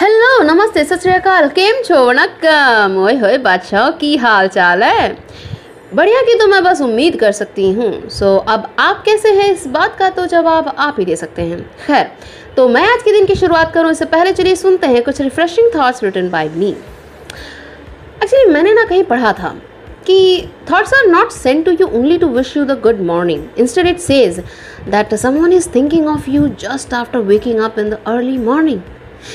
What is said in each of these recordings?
Hello नमस्ते सत श्री अकाल। केम छो? वनक्कम ओए होए बादशाह की हाल चाल है? बढ़िया की तो मैं बस उम्मीद कर सकती हूँ। सो अब आप कैसे हैं इस बात का तो जवाब आप ही दे सकते हैं। खैर तो मैं आज के दिन की शुरुआत करूँ। इससे पहले चलिए सुनते हैं कुछ refreshing thoughts written by me actually मैंने ना कहीं पढ़ा था कि thoughts are not sent to you only to wish you the good morning. Instead, it says that someone is thinking of you just after waking up in the early morning.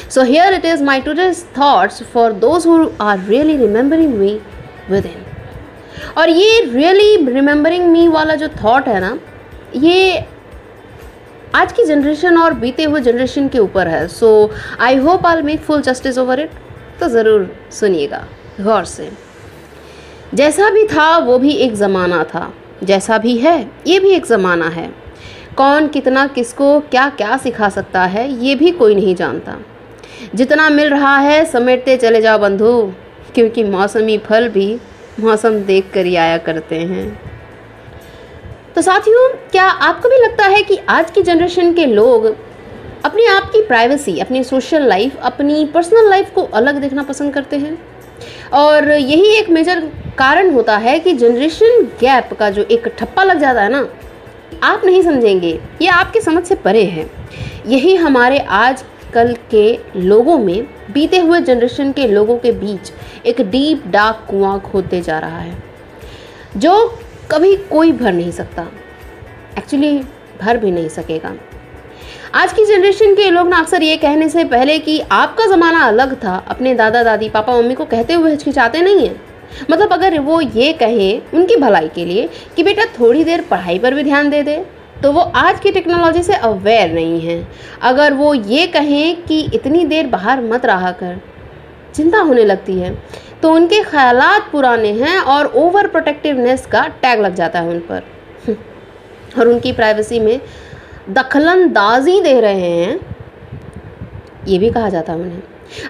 So, here it is my today's thoughts for those who are really remembering me within. और ये really remembering मी वाला जो thought है ना ये आज की generation और बीते हुए जनरेशन के ऊपर है। So I hope I make full justice over it तो ज़रूर सुनिएगा गौर से। जैसा भी था वो भी एक ज़माना था। जैसा भी है ये भी एक ज़माना है। कौन कितना किसको क्या क्या सिखा सकता है ये भी कोई नहीं जानता। जितना मिल रहा है, समेटते चले जाओ बंधु। क्योंकि मौसमी फल भी मौसम देख कर ही आया करते हैं। तो साथियों, क्या आपको भी लगता है कि आज की जनरेशन के लोग अपने आप की प्राइवेसी अपनी सोशल लाइफ अपनी पर्सनल लाइफ को अलग देखना पसंद करते हैं? और यही एक मेजर कारण होता है कि जनरेशन गैप का जो एक ठप्पा लग जाता है ना, आप नहीं समझेंगे। ये आपके समझ से परे है। यही हमारे आज कल के लोगों में, बीते हुए जनरेशन के लोगों के बीच एक डीप डार्क कुआँ खोदते जा रहा है, जो कभी कोई भर नहीं सकता। एक्चुअली भर भी नहीं सकेगा। आज की जनरेशन के लोग ना अक्सर ये कहने से पहले कि आपका ज़माना अलग था, अपने दादा, दादी, पापा, मम्मी को कहते हुए हिचकिचाते नहीं हैं। मतलब अगर वो ये कहें उनकी भलाई के लिए कि बेटा थोड़ी देर पढ़ाई पर भी ध्यान दे दे तो वो आज की टेक्नोलॉजी से अवेयर नहीं है। अगर वो ये कहें कि इतनी देर बाहर मत रहा कर, चिंता होने लगती है। तो उनके ख्याल पुराने हैं और ओवर प्रोटेक्टिवनेस का टैग लग जाता है उन पर। और उनकी प्राइवेसी में दखलंदाजी दे रहे हैं, ये भी कहा जाता है उन्हें।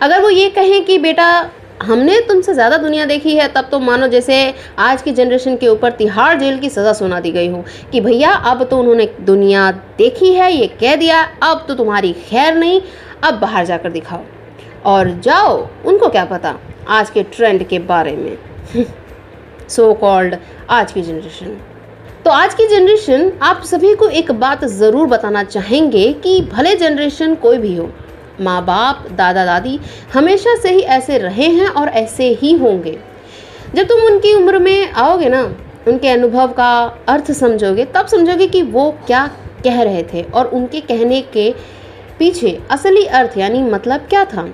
अगर वो ये कहें कि बेटा हमने तुमसे ज़्यादा दुनिया देखी है, तब तो मानो जैसे आज की जनरेशन के ऊपर तिहाड़ जेल की सज़ा सुना दी गई हो कि भैया, अब तो उन्होंने दुनिया देखी है, ये कह दिया, अब तो तुम्हारी खैर नहीं, अब बाहर जाकर दिखाओ। और जाओ, उनको क्या पता आज के ट्रेंड के बारे में। सो कॉल्ड आज की जनरेशन तो आज की जनरेशन आप सभी को एक बात ज़रूर बताना चाहेंगे कि भले जनरेशन कोई भी हो माँ बाप दादा दादी हमेशा से ही ऐसे रहे हैं और ऐसे ही होंगे। जब तुम उनकी उम्र में आओगे ना, उनके अनुभव का अर्थ समझोगे, तब समझोगे कि वो क्या कह रहे थे और उनके कहने के पीछे असली अर्थ यानी मतलब क्या था।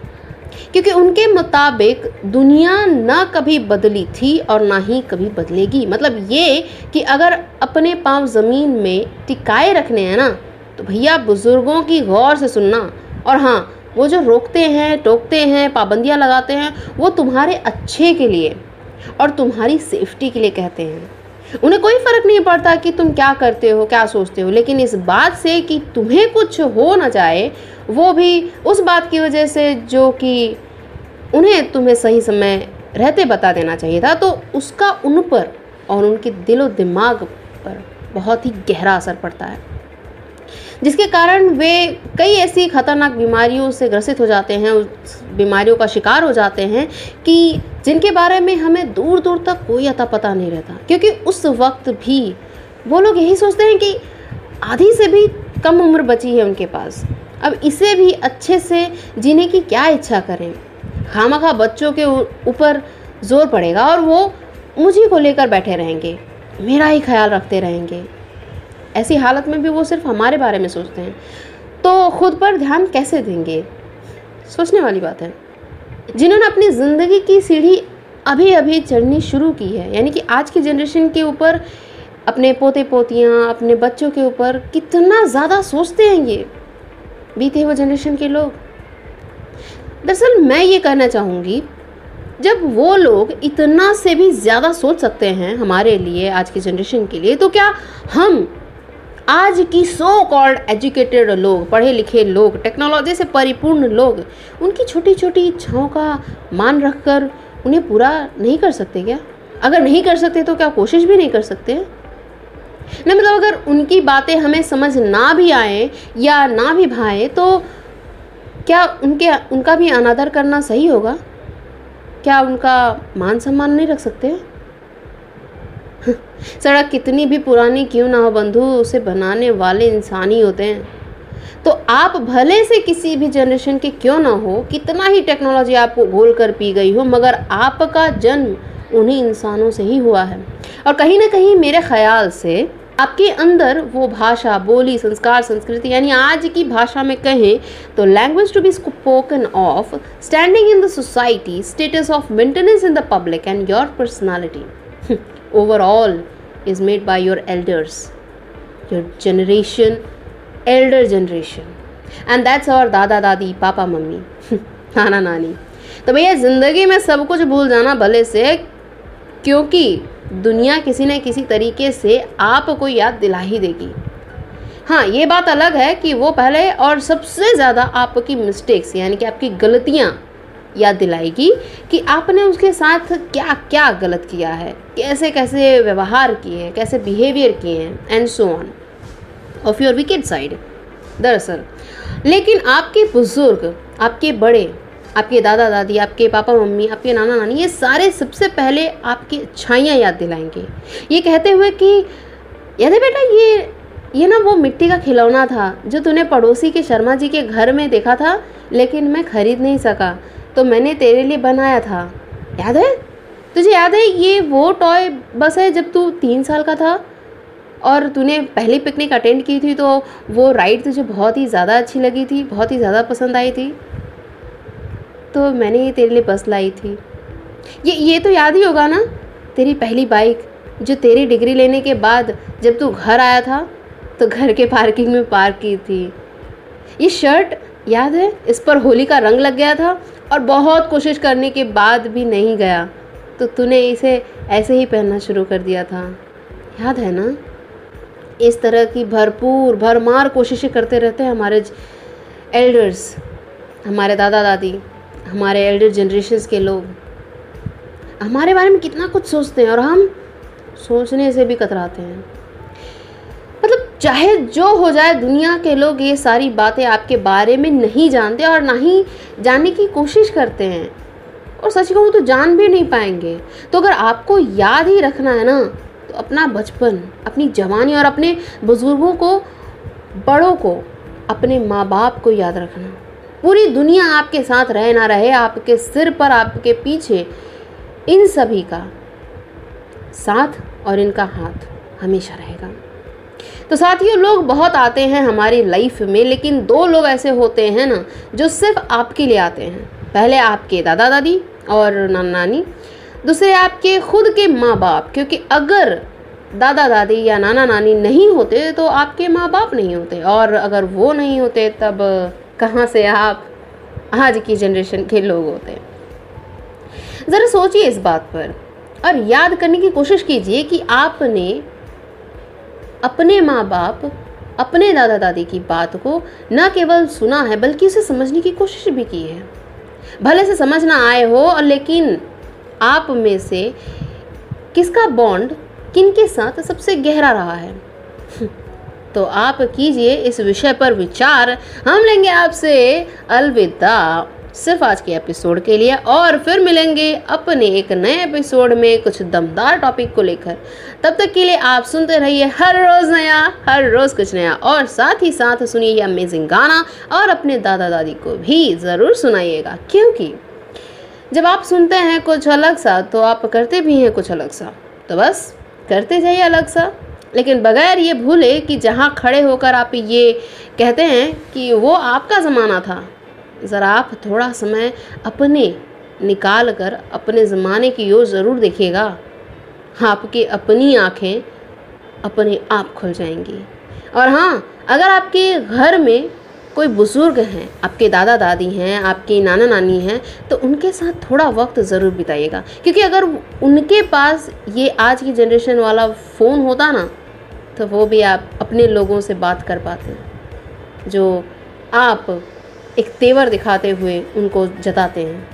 क्योंकि उनके मुताबिक दुनिया ना कभी बदली थी और ना ही कभी बदलेगी। मतलब ये कि अगर अपने पाँव ज़मीन में टिकाए रखने हैं ना तो भैया बुज़ुर्गों की गौर से सुनना और हाँ वो जो रोकते हैं, टोकते हैं, पाबंदियाँ लगाते हैं, वो तुम्हारे अच्छे के लिए और तुम्हारी सेफ्टी के लिए कहते हैं। उन्हें कोई फ़र्क नहीं पड़ता कि तुम क्या करते हो, क्या सोचते हो, लेकिन इस बात से कि तुम्हें कुछ हो ना जाए, वो भी उस बात की वजह से जो कि उन्हें तुम्हें सही समय रहते बता देना चाहिए था तो उसका उन पर और उनके दिलो दिमाग पर बहुत ही गहरा असर पड़ता है। जिसके कारण वे कई ऐसी खतरनाक बीमारियों से ग्रसित हो जाते हैं, उस बीमारियों का शिकार हो जाते हैं कि जिनके बारे में हमें दूर दूर तक कोई अता पता नहीं रहता। क्योंकि उस वक्त भी वो लोग यही सोचते हैं कि आधी से भी कम उम्र बची है उनके पास। अब इसे भी अच्छे से जीने की क्या इच्छा करें? खामा खा बच्चों के ऊपर ज़ोर पड़ेगा और वो मुझे को लेकर बैठे रहेंगे। मेरा ही ख्याल रखते रहेंगे। ऐसी हालत में भी वो सिर्फ़ हमारे बारे में सोचते हैं। तो खुद पर ध्यान कैसे देंगे? सोचने वाली बात है। जिन्होंने अपनी ज़िंदगी की सीढ़ी अभी अभी चढ़नी शुरू की है, यानी कि आज की जनरेशन के ऊपर, अपने पोते पोतियाँ अपने बच्चों के ऊपर कितना ज़्यादा सोचते हैं ये बीते हुए जनरेशन के लोग। दरअसल मैं ये कहना चाहूँगी, जब वो लोग इतना से भी ज़्यादा सोच सकते हैं हमारे लिए, आज की जनरेशन के लिए तो क्या हम आज की सो कॉल्ड एजुकेटेड लोग पढ़े लिखे लोग टेक्नोलॉजी से परिपूर्ण लोग, उनकी छोटी छोटी इच्छाओं का मान रखकर उन्हें पूरा नहीं कर सकते क्या? अगर नहीं कर सकते तो क्या कोशिश भी नहीं कर सकते? ना मतलब अगर उनकी बातें हमें समझ ना भी आए या ना भी भाए तो क्या उनके, उनका भी अनादर करना सही होगा? क्या उनका मान सम्मान नहीं रख सकते? सड़क कितनी भी पुरानी क्यों ना हो, बंधु, उसे बनाने वाले इंसान ही होते हैं। तो आप भले से किसी भी जनरेशन के क्यों ना हो, कितना ही टेक्नोलॉजी आपको घोल कर पी गई हो, मगर आपका जन्म उन्हीं इंसानों से ही हुआ है। और कहीं ना कहीं मेरे ख्याल से आपके अंदर वो भाषा, बोली, संस्कार, संस्कृति, यानी आज की भाषा में कहें तो language to be spoken of standing in the society status of maintenance in the public and your personality overall is made by your elders your generation elder generation and that's और दादा दादी पापा मम्मी नाना नानी तो भैया, ज़िंदगी में सब कुछ भूल जाना भले से, क्योंकि दुनिया किसी न किसी तरीके से आपको याद दिला ही देगी। हाँ ये बात अलग है कि वो पहले और सबसे ज़्यादा आपकी मिस्टेक्स यानी कि आपकी गलतियाँ याद दिलाएगी कि आपने उसके साथ क्या क्या गलत किया है कैसे कैसे व्यवहार किए हैं, कैसे बिहेवियर किए हैं and so on of your wicket side दरअसल, लेकिन आपके बुज़ुर्ग, आपके बड़े, आपके दादा दादी आपके पापा मम्मी आपके नाना नानी ये सारे सबसे पहले आपकी अच्छाइयाँ याद दिलाएँगे। ये कहते हुए कि, याद बेटा, ये ये ना वो मिट्टी का खिलौना था, जो तूने पड़ोसी के शर्मा जी के घर में देखा था, लेकिन मैं खरीद नहीं सका। तो मैंने तेरे लिए बनाया था। याद है? तुझे याद है ये वो टॉय बस है जब तू तीन साल का था? और तूने पहली पिकनिक अटेंड की थी तो वो राइड तुझे बहुत ही ज़्यादा अच्छी लगी थी, बहुत ही ज़्यादा पसंद आई थी। तो मैंने ये तेरे लिए बस लाई थी। ये ये तो याद ही होगा ना? तेरी पहली बाइक जो तेरी डिग्री लेने के बाद जब तू घर आया था तो घर के पार्किंग में पार्क की थी। ये शर्ट याद है? इस पर होली का रंग लग गया था और बहुत कोशिश करने के बाद भी नहीं गया तो तूने इसे ऐसे ही पहनना शुरू कर दिया था। याद है ना? इस तरह की भरपूर, भरमार कोशिशें करते रहते हैं हमारे एल्डर्स हमारे दादा दादी, हमारे एल्डर जनरेशन्स के लोग। हमारे बारे में कितना कुछ सोचते हैं और हम सोचने से भी कतराते हैं। चाहे जो हो जाए, दुनिया के लोग ये सारी बातें आपके बारे में नहीं जानते और ना ही जानने की कोशिश करते हैं। और सच कहूँ तो जान भी नहीं पाएँगे। तो अगर आपको याद ही रखना है ना तो अपना बचपन, अपनी जवानी और अपने बुज़ुर्गों को, बड़ों को, अपने माँ बाप को याद रखना। पूरी दुनिया आपके साथ रहे ना रहे, आपके सिर पर, आपके पीछे, इन सभी का साथ और इनका हाथ हमेशा रहेगा। तो साथियों, लोग बहुत आते हैं हमारी लाइफ में, लेकिन दो लोग ऐसे होते हैं ना, जो सिर्फ़ आपके लिए आते हैं। पहले आपके दादा दादी और नाना नानी दूसरे आपके खुद के माँ बाप क्योंकि अगर दादा दादी या नाना नानी नहीं होते तो आपके माँ बाप नहीं होते। और अगर वो नहीं होते, तब कहाँ से आप, आज की जनरेशन के लोग होते हैं? ज़रा सोचिए इस बात पर, और याद करने की कोशिश कीजिए कि आपने अपने माँ बाप अपने दादा दादी की बात को न केवल सुना है, बल्कि उसे समझने की कोशिश भी की है। भले से समझ ना आए हो, और लेकिन आप में से किसका बॉन्ड किन के साथ सबसे गहरा रहा है? तो आप कीजिए इस विषय पर विचार। हम लेंगे आपसे अलविदा। सिर्फ़ आज के एपिसोड के लिए, और फिर मिलेंगे अपने एक नए एपिसोड में कुछ दमदार टॉपिक को लेकर। तब तक के लिए आप सुनते रहिए हर रोज़ नया, हर रोज़ कुछ नया, और साथ ही साथ सुनिए ये अमेजिंग गाना, और अपने दादा दादी को भी ज़रूर सुनाइएगा, क्योंकि जब आप सुनते हैं कुछ अलग सा तो आप करते भी हैं कुछ अलग सा। तो बस, करते जाइए अलग सा। लेकिन बगैर ये भूले कि जहाँ खड़े होकर आप ये कहते हैं कि वो आपका ज़माना था ज़रा आप थोड़ा समय अपने निकाल कर अपने ज़माने की ओर ज़रूर देखिएगा। आपकी अपनी आँखें अपने आप खुल जाएँगी। और हाँ अगर आपके घर में कोई बुज़ुर्ग हैं, आपके दादा दादी हैं, आपके नाना नानी हैं तो उनके साथ थोड़ा वक्त ज़रूर बिताइएगा। क्योंकि अगर उनके पास ये आज की जनरेशन वाला फ़ोन होता ना तो वो भी आप अपने लोगों से बात कर पाते। जो आप एक तेवर दिखाते हुए उनको जताते हैं।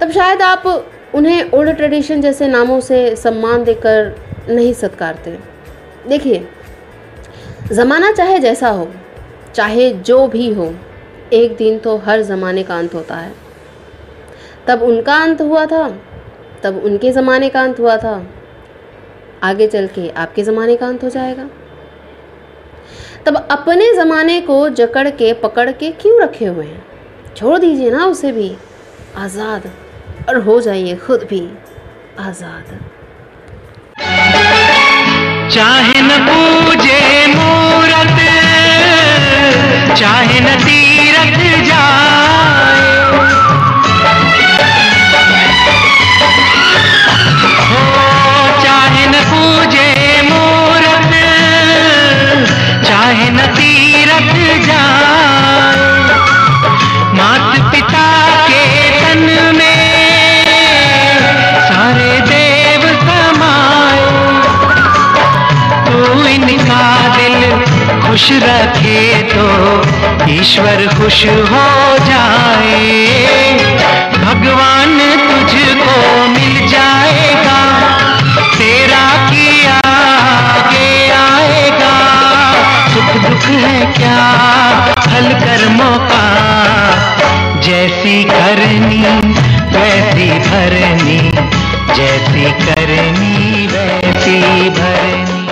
तब शायद आप उन्हें ओल्ड ट्रेडिशन जैसे नामों से सम्मान देकर नहीं सत्कारते। देखिए, ज़माना चाहे जैसा हो, चाहे जो भी हो, एक दिन तो हर ज़माने का अंत होता है। तब उनका अंत हुआ था, तब उनके ज़माने का अंत हुआ था। आगे चल के आपके ज़माने का अंत हो जाएगा। तब अपने ज़माने को जकड़ के, पकड़ के क्यों रखे हुए हैं? छोड़ दीजिए ना उसे भी। आज़ाद, और हो जाइए खुद भी आज़ाद। चाहे न पूजे मूरत, चाहे न तीरथ जा ईश्वर खुश हो जाए।